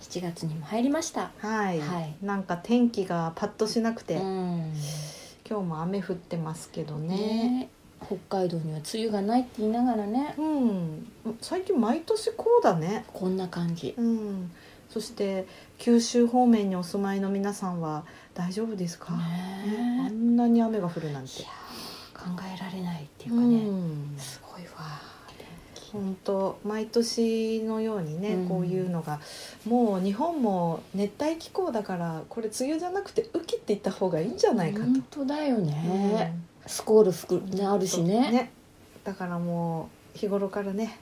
7月にも入りました。はい、はい。なんか天気がパッとしなくて、うん。今日も雨降ってますけどね。ね。北海道には梅雨がないって言いながらね。うん、最近毎年こうだね。こんな感じ。うん、そして九州方面にお住まいの皆さんは大丈夫ですか？ね。あねんなに雨が降るなんて。考えられないっていううかね、ん、すごいわ本当毎年のようにね、うん。こういうのがもう日本も熱帯気候だからこれ梅雨じゃなくて雨季って言った方がいいんじゃないかと。本当だよね、うん。スコール服ねあるしね。だからもう日頃からね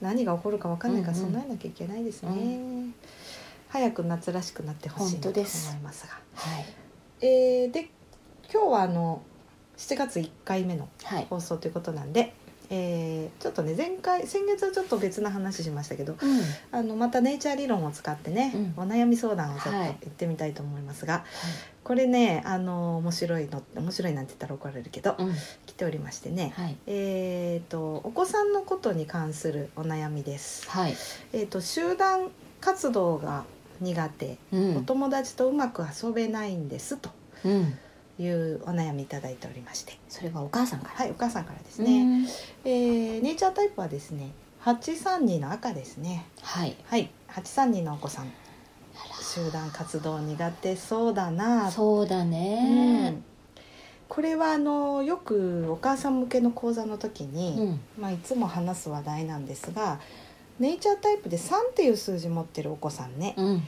何が起こるか分かんないから備えなきゃいけないですね、う早く夏らしくなってほしいなと思いますが。はい。えーで今日はあの7月1回目のはい、放送ということなんで、えーちょっとね前回先月はちょっと別な話しましたけどうん、あのまたネイチャー理論を使ってね、うん。お悩み相談をちょっとはい行ってみたいと思いますが、これねあの面白いの面白いなんて言ったら怒られるけど、うん、来ておりましてね、はい。えー、とお子さんのことに関するお悩みです。はい、えー、と集団活動が苦手、うん。お友達とうまく遊べないんですと。うん、いうお悩みいただいておりまして、それはお母さんからはいお母さんからですね、ね。えーネイチャータイプはですね、832の赤ですね。はいはい、832のお子さん、集団活動苦手そうだな。そうだうねんこれはあのよくお母さん向けの講座の時に。うんまあ、いつも話す話題なんですがネイチャータイプで3っていう数字持ってるお子さんねうん、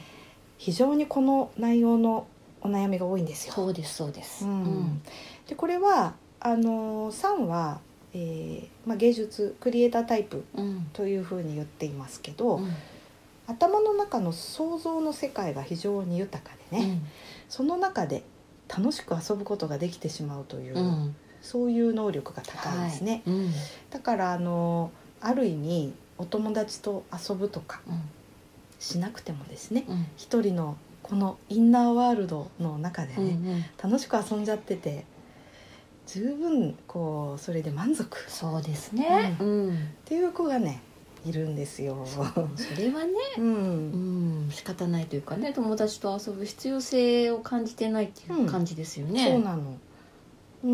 非常にこの内容のお悩みが多いんですよ。そうですそうです。うん。でこれはあの3は、えーまあ、芸術クリエイタータイプうん。というふうに言っていますけど、うん。頭の中の想像の世界が非常に豊かでね、その中で楽しく遊ぶことができてしまうという、うんうん。そういう能力が高いですね。はい。うん。だからあのある意味お友達と遊ぶとかうん。しなくてもですねうん。一人のこのインナーワールドの中でうんうね、ん。楽しく遊んじゃってて十分こうそれで満足。っそうですね、うん、ていう子がねいるんですよ。それはねう、うん。ん仕方ないというかね友達と遊ぶ必要性を感じてないっていう感じですよね。そうなの。うー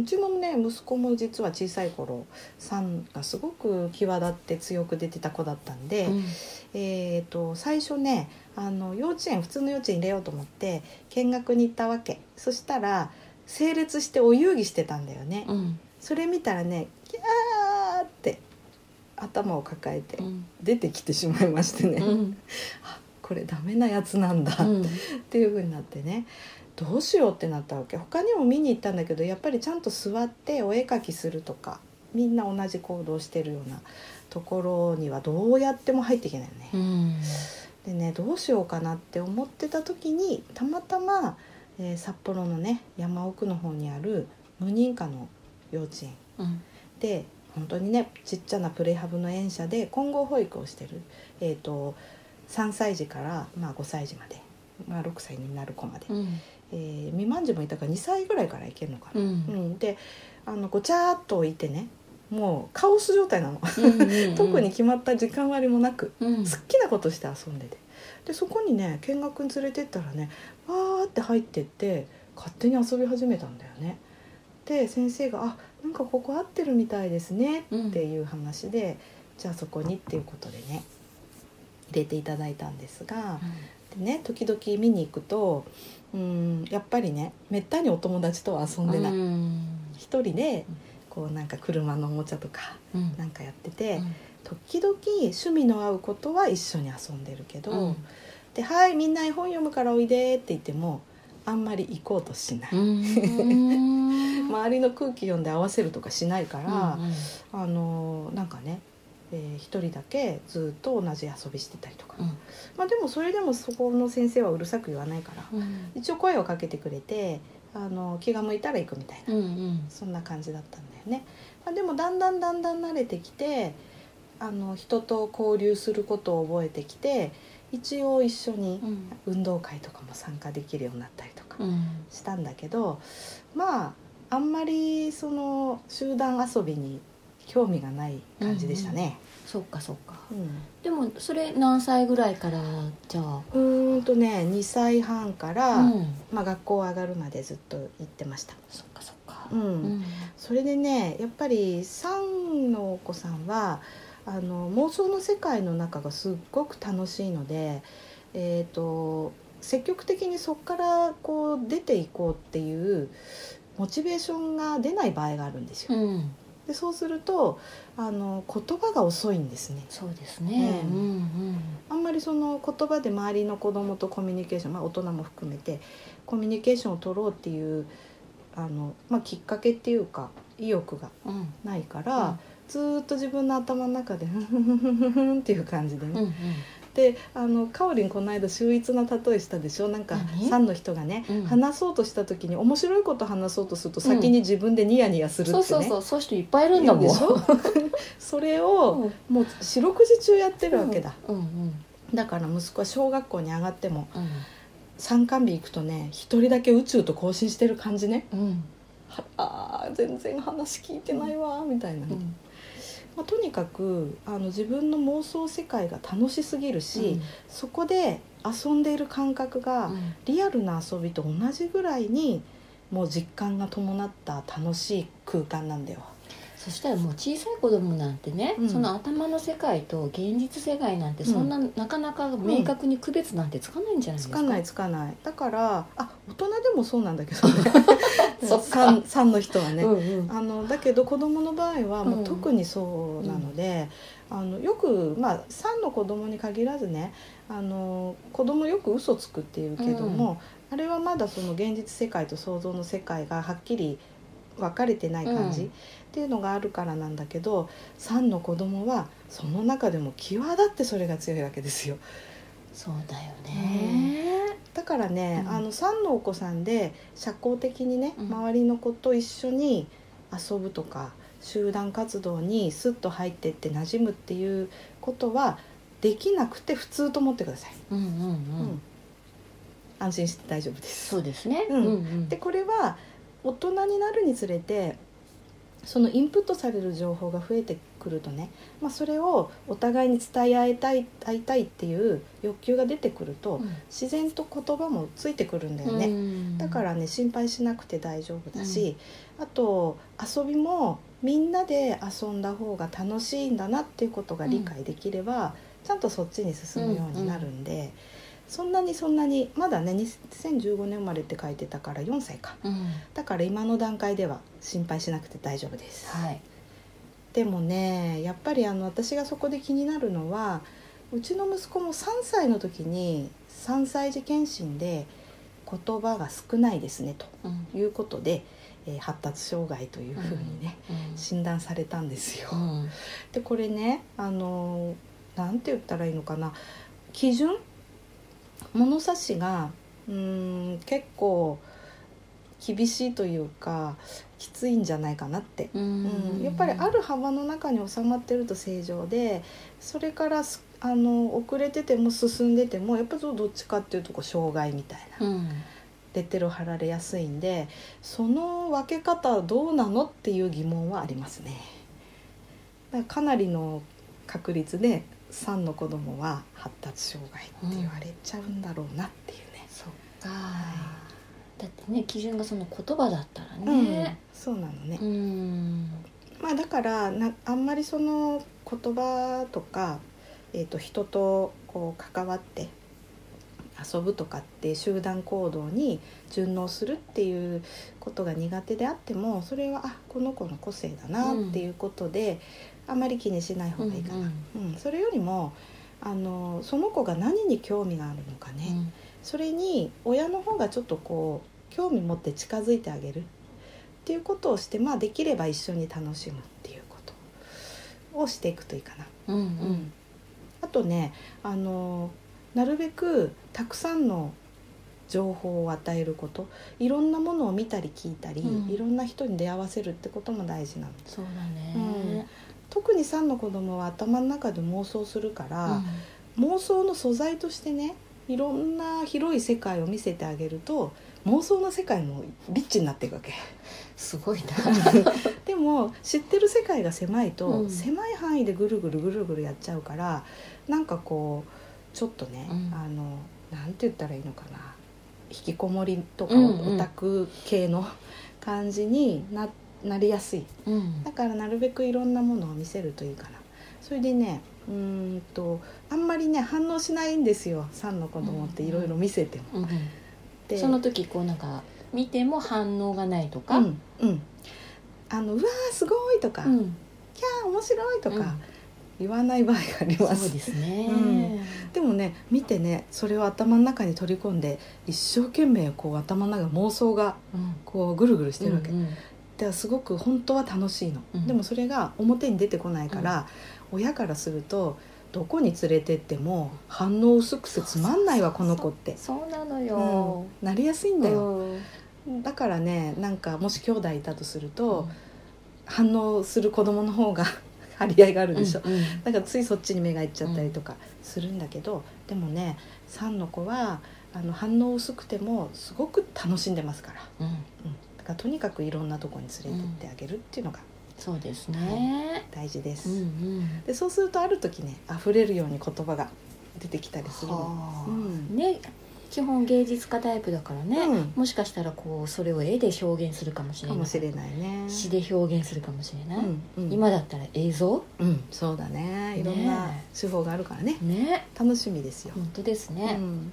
んうちのね息子も実は小さい頃3がすごく際立って強く出てた子だったんで、うん。えー、と最初ねあの幼稚園普通の幼稚園入れようと思って見学に行ったわけ。そしたら整列してお遊戯してたんだよね、うん。それ見たらねキャーって頭を抱えてうん。出てきてしまいましてね、うん。これダメなやつなんだ。うん。っていう風になってねどうしようってなったわけ。他にも見に行ったんだけどやっぱりちゃんと座ってお絵描きするとかみんな同じ行動してるようなところにはどうやっても入っていけないよね。うん。でねどうしようかなって思ってた時にたまたま、えー札幌のね山奥の方にある無認可の幼稚園。うん。で本当にねちっちゃなプレハブの園舎で混合保育をしてる、えー、と3歳児から、まあ、5歳児まで、まあ、6歳になる子まで、うんえー未満児もいたから2歳ぐらいからいけるのかな。うん。うん。であのごちゃーっと置いてねもうカオス状態なの。うん 特に決まった時間割もなくうん。好きなことして遊んでて。でそこにね見学に連れてったらねわーって入ってって勝手に遊び始めたんだよね。で先生が「あなんかここ合ってるみたいですね」っていう話で、じゃあそこにっていうことでね入れていただいたんですがでね時々見に行くとうんやっぱりねめったにお友達とは遊んでない。うん。一人でこうなんか車のおもちゃとかうん。なんかやってて、うん。時々趣味の合うことは一緒に遊んでるけど、うん。で「はいみんな絵本読むからおいで」って言ってもあんまり行こうとしない、うん。周りの空気読んで合わせるとかしないから、うんあのなんかね、えー一人だけずっと同じ遊びしてたりとか。うん。まあでもそれでもそこの先生はうるさく言わないからうん。一応声をかけてくれてあの気が向いたら行くみたいな、うんうん。そんな感じだったんだよね。まあ、でもだんだんだんだん慣れてきてあの人と交流することを覚えてきて一応一緒にうん。運動会とかも参加できるようになったりとかうん。したんだけどまああんまりその集団遊びに興味がない感じでしたね。そっかそっか。うん。でもそれ何歳ぐらいからじゃあ？うーんとね2歳半から、うん。まあ、学校上がるまでずっと行ってました。そっかそっか。うん。うん。それでねやっぱり3のお子さんはあの妄想の世界の中がすっごく楽しいので、えー、と積極的にそこからこう出ていこうっていうモチベーションが出ない場合があるんですよ。うんでそうするとあの言葉が遅いんですね。そうですね。ううんんうん。あんまりその言葉で周りの子供とコミュニケーション、まあ、大人も含めてコミュニケーションを取ろうっていうあの、まあ、きっかけっていうか意欲がうん。ないから、ずーっと自分の頭の中でふんふんふんふんっていう感じでね、うんうんであのかおりんこの間秀逸な例えしたでしょ？なんか何？3の人がね、うん。話そうとした時に面白いこと話そうとすると先に自分でニヤニヤするってね、そうそうそう。そういう人いっぱいいるんだもん。それをもう四六時中やってるわけだ、うん。うんだから息子は小学校に上がってもうん。参観日行くとね一人だけ宇宙と交信してる感じね。うん。はあー全然話聞いてないわーみたいなね、うんまあ、とにかくあの自分の妄想世界が楽しすぎるし、そこで遊んでいる感覚がうんリアルな遊びと同じぐらいにもう実感が伴った楽しい空間なんだよ。そしたらもう小さい子供なんてね、うん。その頭の世界と現実世界なんてそんな、なかなか明確に区別なんてつかないんじゃないですか、つかないつかない。だからあ大人でもそうなんだけどね。そっか。三三の人はね、うんうん。あのだけど子供の場合はもうん。う特にそうなので、あのよくまあ3の子供に限らずねあの子供よく嘘つくっていうけども、あれはまだその現実世界と想像の世界がはっきり分かれてない感じ、うんっていうのがあるからなんだけど3の子供はその中でも際立ってそれが強いわけですよ。そうだよね、だからね、うん。あの3のお子さんで社交的にね、うん。周りの子と一緒に遊ぶとか集団活動にスッと入ってって馴染むっていうことはできなくて普通と思ってください、うんうんうん、うん。安心して大丈夫です。そうですね、うんうん。でこれは大人になるにつれてそのインプットされる情報が増えてくるとね、まあ、それをお互いに伝え合いたい会いたいっていう欲求が出てくると、うん。自然と言葉もついてくるんだよね、うん。だからね心配しなくて大丈夫だし、あと遊びもみんなで遊んだ方が楽しいんだなっていうことが理解できれば、ちゃんとそっちに進むようになるんで、そんなにそんなにまだね2015年生まれって書いてたから4歳か。うん。だから今の段階では心配しなくて大丈夫です。はい。でもねやっぱりあの私がそこで気になるのはうちの息子も3歳の時に3歳児検診で言葉が少ないですねとうん。いうことで、えー発達障害というふうにね、うん。診断されたんですよ。うん。でこれねあのなんて言ったらいいのかな基準物差しがうーん結構厳しいというかきついんじゃないかなって。ううん。ん、やっぱりある幅の中に収まってると正常でそれからすあの遅れてても進んでてもやっぱりどっちかっていうとこう障害みたいな、うん。レッテルを貼られやすいんでその分け方どうなのっていう疑問はありますね。だからかなりの確率で3の子供は発達障害って言われちゃうんだろうなっていうね。そっかだってね基準がその言葉だったらうんねそうなのね。うんまあだからなあんまりその言葉とか、えー、と人とこう関わって遊ぶとかって集団行動に順応するっていうことが苦手であってもそれはあこの子の個性だなっていうことで、あまり気にしない方がいいかな。うんそれよりもあのその子が何に興味があるのかね、それに親の方がちょっとこう興味持って近づいてあげる。っていうことをしてまあできれば一緒に楽しむっていうことをしていくといいかな。うんうん。あとねあのなるべくたくさんの情報を与えること。いろんなものを見たり聞いたり、うん。いろんな人に出会わせるってことも大事なのそうだうん。ね、特に3の子供は頭の中で妄想するから、妄想の素材としてねいろんな広い世界を見せてあげると妄想の世界もリッチになっていくわけ。すごいな。でも知ってる世界が狭いと、うん。狭い範囲でぐるぐるぐるぐるやっちゃうからなんかこうちょっとね、うん。あのなんて言ったらいいのかな。引きこもりとかうんうん。オタク系の感じにななりやすい。うん。だからなるべくいろんなものを見せるといいかな。それでねうーんとあんまりね反応しないんですよ。3の子供っていろいろ見せても。うんでその時こうなんか見ても反応がないとか、うんうん。あのうわーすごいとか、うん。キャー面白いとか、うん。言わない場合があります。そうですね、うん。でもね見てねそれを頭の中に取り込んで一生懸命こう頭の中妄想がうん。こうぐるぐるしてるわけ、うんうんだからすごく本当は楽しいの、うん。でもそれが表に出てこないから、親からするとどこに連れてっても反応薄くてつまんないわこの子って、そうなのうよん、なりやすいんだよ、うん。だからねなんかもし兄弟いたとすると、反応する子供の方が 張り合いがあるでしょ、うんうん。だからついそっちに目がいっちゃったりとかするんだけど、でもね3の子はあの反応薄くてもすごく楽しんでますから、うんうん、だからとにかくいろんなとこに連れてってあげるっていうのがそうですね、大事です、うんうん。でそうするとある時ね溢れるように言葉が出てきたりするうん。ね基本芸術家タイプだからね、うん。もしかしたらこうそれを絵で表現するかもしれない。かもしれないね。詩で表現するかもしれない、うんうん、今だったら映像？うん、そうだね。いろんなね手法があるからね。ね。楽しみですよ、本当ですうね、ん、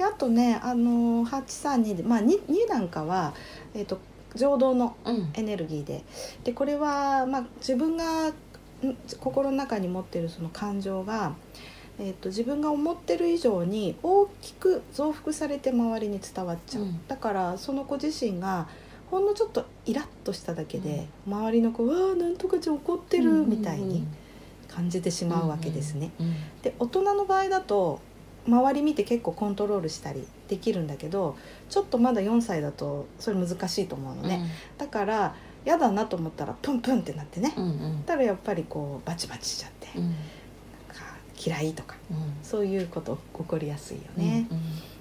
であとねあの832でまあ 2, 2なんかは、えー、と情動のうん。エネルギーで。でこれは、まあ、自分がん心の中に持ってるその感情が、えー、と自分が思ってる以上に大きく増幅されて周りに伝わっちゃう、うん。だからその子自身がほんのちょっとイラッとしただけで、周りの子「うわあなんとかちゃん怒ってる」みたいに感じてしまうわけですね。うんうん。で大人の場合だと周り見て結構コントロールしたりできるんだけどちょっとまだ4歳だとそれ難しいと思うのね、だから嫌だなと思ったらプンプンってなってね、うんうん。だからやっぱりこうバチバチしちゃって、うん。うんなんか嫌いとかうん。そういうこと起こりやすいよね、うん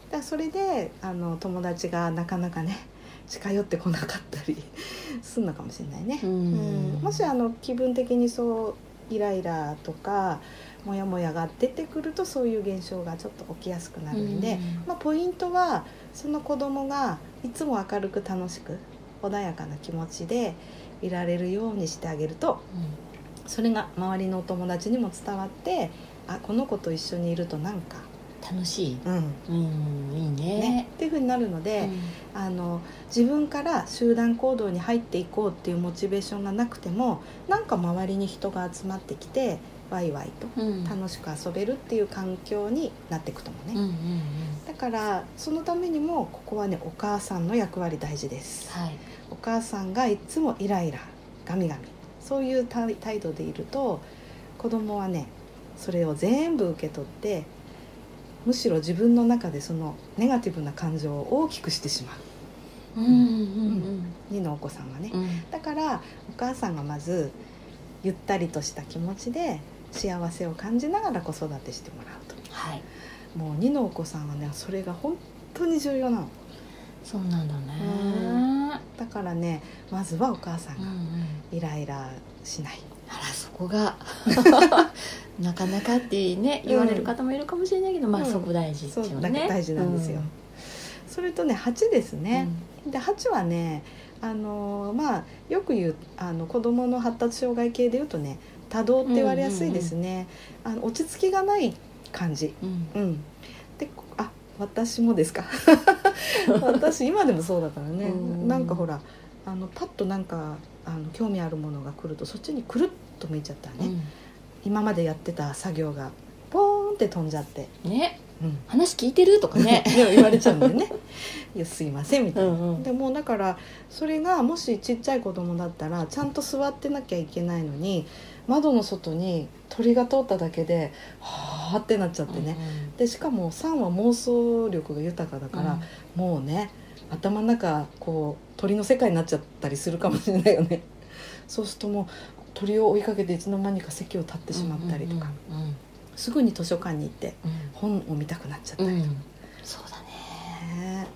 だからそれであの友達がなかなかね近寄ってこなかったり するのかもしれないね、うん。うん。もしあの気分的にそうイライラとかモヤモヤが出てくるとそういう現象がちょっと起きやすくなるんで、うんまあ、ポイントはその子供がいつも明るく楽しく穏やかな気持ちでいられるようにしてあげるとそれが周りのお友達にも伝わってあこの子と一緒にいるとなんか、楽しい。うん。うん。いいね。ね。っていうふうになるので、うん。あの自分から集団行動に入っていこうっていうモチベーションがなくてもなんか周りに人が集まってきてワイワイとうん。楽しく遊べるっていう環境になっていくと思うね、うんうんうん。だからそのためにもここはねお母さんの役割大事です。はい。お母さんがいつもイライラガミガミ。そういう態態度でいると子供はねそれを全部受け取ってむしろ自分の中でそのネガティブな感情を大きくしてしまう。うんうん2のお子さんはね。うんうん。だからお母さんがまずゆったりとした気持ちで幸せを感じながら子育てしてもらうと。はい。もう2のお子さんはねそれが本当に重要なの。そうなんだね。だからねまずはお母さんがうんうん。イライラしない、あらそこが。なかなかってね言われる方もいるかもしれないけど、まあうん。そこ大事っていうのね。だ大事なんですよ、それとね8ですうん。ね、で8はねあのーまあよく言うあの子どもの発達障害系で言うとね多動って言われやすいですね、あの落ち着きがない感じ。うん。うん。でこあ私もですか。私今でもそうだからね。うん。なんかほらあのパッとなんかあの興味あるものが来るとそっちにくるっと向いちゃったらね、今までやってた作業がポーンって飛んじゃって、うんね。うん、話聞いてるとかね。言われちゃうんだよね「いやすいません」みたいな。んうん。でもだからそれがもしちっちゃい子供だったらちゃんと座ってなきゃいけないのに窓の外に鳥が通っただけではあってなっちゃってね、でしかも3は妄想力が豊かだから、もうね頭の中こう鳥の世界になっちゃったりするかもしれないよね。そうするともう鳥を追いかけていつの間にか席を立ってしまったりとか、うんうん。すぐに図書館に行ってうん。本を見たくなっちゃったりとか、うん。そう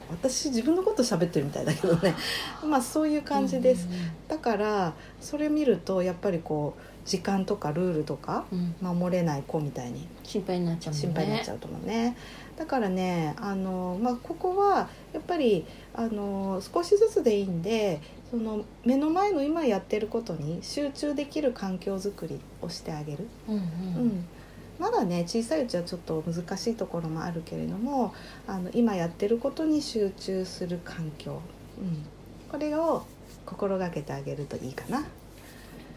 私自分のこと喋ってるみたいだけどね。まあそういう感じです、だからそれ見るとやっぱりこう時間とかルールとか守れない子みたいに心配になっちゃうね。心配になっちゃうと思うね。だからねあの、まあ、ここはやっぱりあの少しずつでいいんでその目の前の今やってることに集中できる環境づくりをしてあげる、うんううんんまだね小さいうちはちょっと難しいところもあるけれどもあの今やってることに集中する環境、うん、これを心がけてあげるといいかな。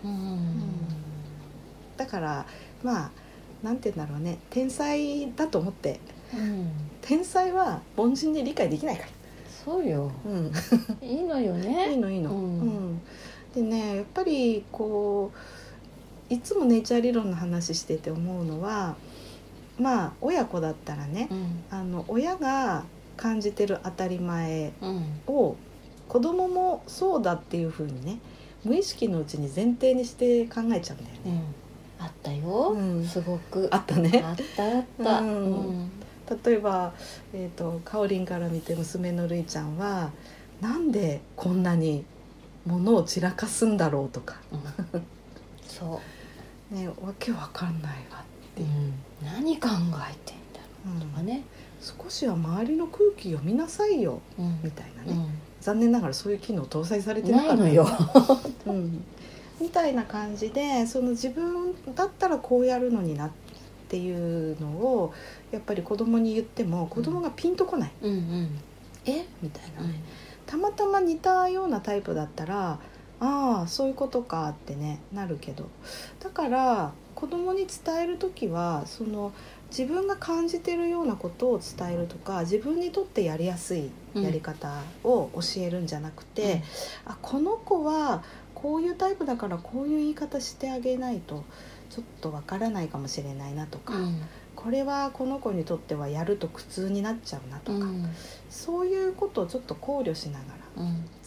うん。だからまあなんて言うんだろうね。天才だと思って。うん。天才は凡人に理解できないかそうよ。ら、うん、いいのよね。いいのいいの、ううんん。でねやっぱりこういつもネイチャー理論の話してて思うのはまあ親子だったらねうん。あの親が感じてる当たり前うん。を子供もそうだっていうふうにね無意識のうちに前提にして考えちゃうんだよね。うん。あったよ、うん。すごく。あったね。あったあった、うん。うん例えば、えー、とかおりんから見て娘のるいちゃんはなんでこんなに物を散らかすんだろうとか、うん。そね、わけわかんないわってう、いう。う、ん、何考えてんだろう。ん。うとかね、少しは周りの空気読みなさいよ。うん。みたいなね、うん。残念ながらそういう機能搭載されてなかったよ、うん、みたいな感じでその自分だったらこうやるのになっていうのをやっぱり子供に言っても子供がピンとこない、うん。うん。え？みたいなね、たまたま似たようなタイプだったらああそういうことかってねなるけど。だから子供に伝える時はその自分が感じてるようなことを伝えるとか自分にとってやりやすいやり方を教えるんじゃなくて、あこの子はこういうタイプだからこういう言い方してあげないとちょっとわからないかもしれないなとか、うん。これはこの子にとってはやると苦痛になっちゃうなとか、うん。そういうことをちょっと考慮しながらうん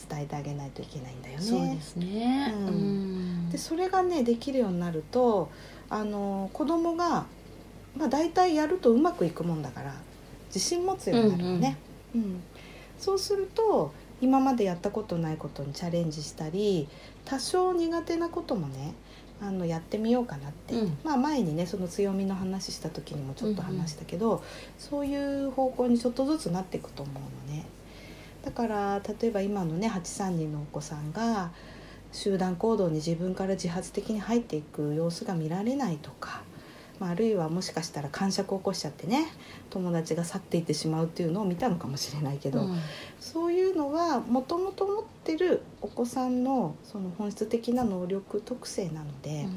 伝えてあげないといけないんだよね。そうですね、うん。うんでそれがねできるようになるとあの子供がまあ大体やるとうまくいくもんだから自信持つようになるよね。うんそうすると今までやったことないことにチャレンジしたり多少苦手なこともねあのやってみようかなって、うん。まあ前にねその強みの話した時にもちょっと話したけど、そういう方向にちょっとずつなっていくと思うのね。だから例えば今のね832のお子さんが集団行動に自分から自発的に入っていく様子が見られないとか、まあ、あるいはもしかしたら感触を起こしちゃってね友達が去っていってしまうっていうのを見たのかもしれないけど、うん。そういうのはもともと持ってるお子さんのその本質的な能力特性なので、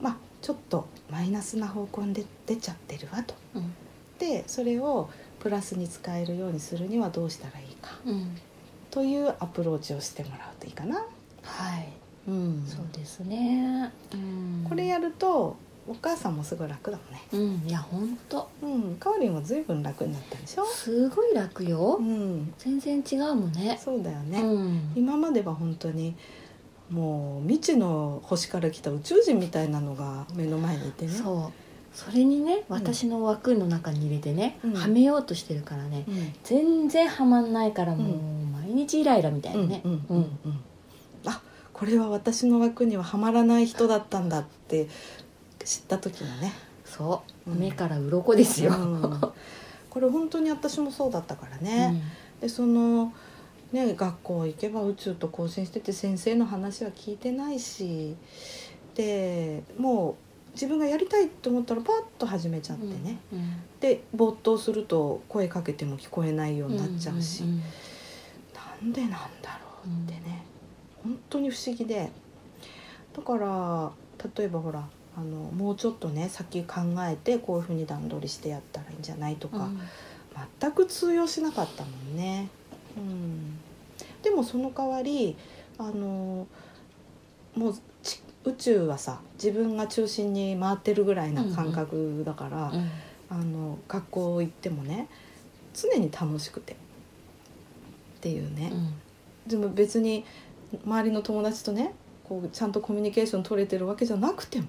まあちょっとマイナスな方向に出出ちゃってるわと。うん。でそれをプラスに使えるようにするにはどうしたらいい？か。うん。というアプローチをしてもらうといいかな。はい。うん。そうですね、うん。これやるとお母さんもすごい楽だもんね。うん。いや本当うん、かおりんもずいぶん楽になったでしょ？すごい楽よ、うん、全然違うもんね。そうだよね。うん。今までは本当にもう未知の星から来た宇宙人みたいなのが目の前にいてね。そうそれにねうん私の枠の中に入れてね、うん。はめようとしてるからねうん。全然はまんないからもうう毎日イライラみたいなね。あこれは私の枠にははまらない人だったんだって知った時のね。そう、うん。目から鱗ですよ、うん。これ本当に私もそうだったからうね。ん。でそのね学校行けば宇宙と交信してて先生の話は聞いてないしでもう自分がやりたいと思ったらパッと始めちゃってね、うんで没頭すると声かけても聞こえないようになっちゃうし、んんなんでなんだろうってね、本当に不思議で。だから例えばほらあのもうちょっとね先考えてこういうふうに段取りしてやったらいいんじゃないとか、うん。全く通用しなかったもんね。うん、でもその代わりあのもうち宇宙はさ自分が中心に回ってるぐらいな感覚だから、うん。あの学校行ってもね常に楽しくて。っていうね、でも別に周りの友達とねこうちゃんとコミュニケーション取れてるわけじゃなくても。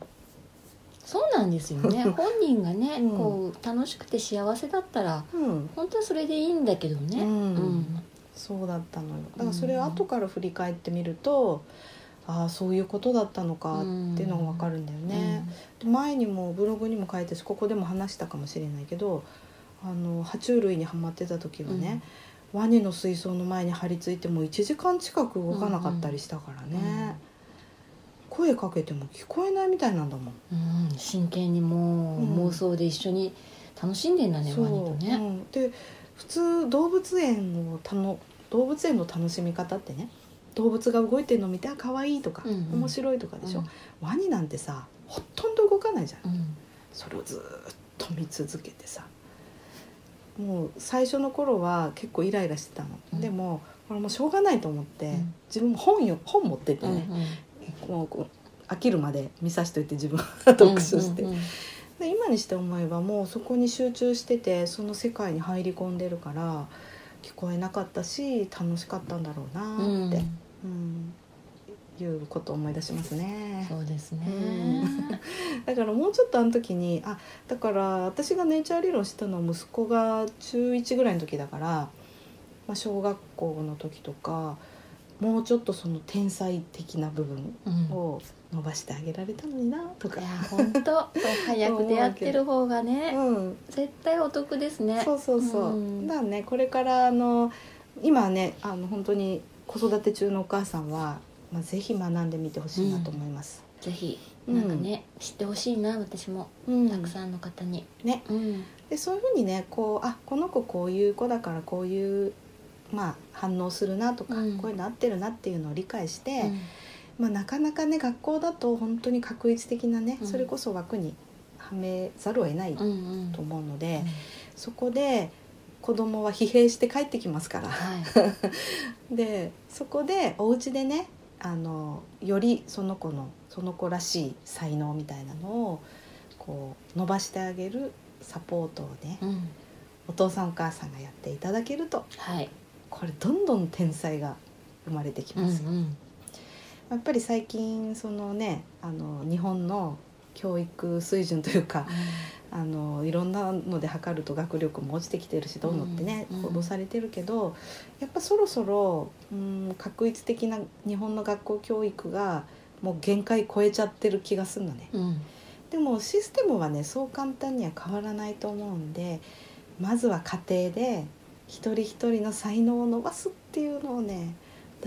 そうなんですよね。本人がね、うん。こう楽しくて幸せだったらうん。本当はそれでいいんだけどね、うん。そうだったのよ。だからそれを後から振り返ってみると、ああそういうことだったのかっていうのが分かるんだよね。で前にもブログにも書いてしここでも話したかもしれないけどあの爬虫類にはまってた時はね、ワニの水槽の前に張り付いても1時間近く動かなかったりしたからね、うん。うん声かけても聞こえないみたいなんだもん。うん。うん真剣にもう、うん妄想で一緒に楽しんでんだねワニとうね、ん、で普通動物園をたの動物園の楽しみ方ってね動物が動いてるの見てあ可愛いとか、うんうん。面白いとかでしょ、うん。ワニなんてさほとんど動かないじゃん。うん。それをずーっと見続けてさ。もう最初の頃は結構イライラしてたの、うん。でもこれもうしょうがないと思って、うん。自分も本よ本持ってってうんね、もうこう飽きるまで見さしといて自分は読書して、うんうんうんで今にして思えばもうそこに集中しててその世界に入り込んでるから聞こえなかったし楽しかったんだろうなうんって、うんいうことを思い出しますね。そうですね、うん。だからもうちょっとあの時にあだから私がネイチャー理論したのは息子が中1ぐらいの時だから、まあ、小学校の時とかもうちょっとその天才的な部分うん。を伸ばしてあげられたのになとか。いや。本当。早く出会ってる方がね うん、絶対お得ですね。そうそうそう、うん。だねこれからあの今はねあの本当に子育て中のお母さんは、まあ、ぜひ学んでみてほしいなと思います。ぜひうん。なんかね、知ってほしいな私も。うん。たくさんの方に、ね、うん。でそういうふうにねこうあこの子こういう子だからこういう、まあ、反応するなとか、うん。こういうの合ってるなっていうのを理解して、うん。まあ、なかなかね学校だと本当に確一的なね、うん。それこそ枠にはめざるを得ないうんうん。と思うので、うん。そこで子供は疲弊して帰ってきますから。はい。でそこでお家でねあのよりその子のその子らしい才能みたいなのをこう伸ばしてあげるサポートをねうん。お父さんお母さんがやっていただけるとはい。これどんどん天才が生まれてきうんます。よ、うん。やっぱり最近そのねあの日本の教育水準というかあのいろんなので測ると学力も落ちてきてるしどうのってね、うん報道されてるけどやっぱそろそろうん確一的な日本の学校教育がもう限界超えちゃってる気がするのね。うん。でもシステムはねそう簡単には変わらないと思うんでまずは家庭で一人一人の才能を伸ばすっていうのをね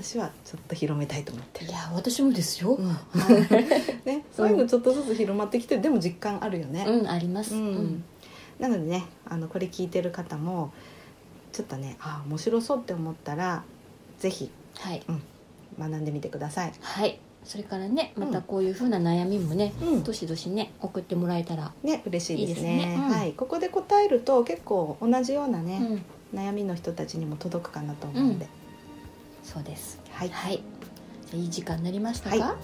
私はちょっと広めたいと思ってる。い。や私もですよ、うん。ね、そういうのちょっとずつ広まってきてるでも実感あるよね。うんあります、うんなのでねあのこれ聞いてる方もちょっとねあ面白そうって思ったらぜひはい。学んでみてください。はい。それからねうん。またこういうふうな悩みもね、うん。どしどしね送ってもらえたら、ね嬉しいですね。うん。はい、ここで答えると結構同じようなね、うん。悩みの人たちにも届くかなと思うので、そうです。はい、はい。いい時間になりましたか、は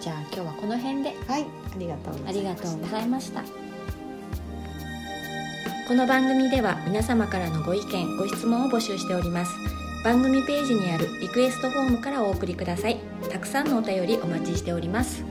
じゃあ今日はこの辺で。はい、ありがとうありがとうございました。この番組では皆様からのご意見ご質問を募集しております。番組ページにあるリクエストフォームからお送りください。たくさんのお便りお待ちしております